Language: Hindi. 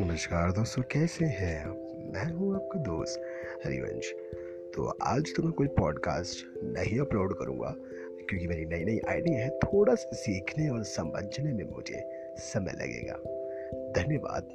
नमस्कार दोस्तों, कैसे हैं आप? मैं हूँ आपका दोस्त हरिवंश। तो आज तो मैं कोई पॉडकास्ट नहीं अपलोड करूँगा, क्योंकि मेरी नई नई आइडिया है थोड़ा सा सीखने और समझने में मुझे समय लगेगा। धन्यवाद।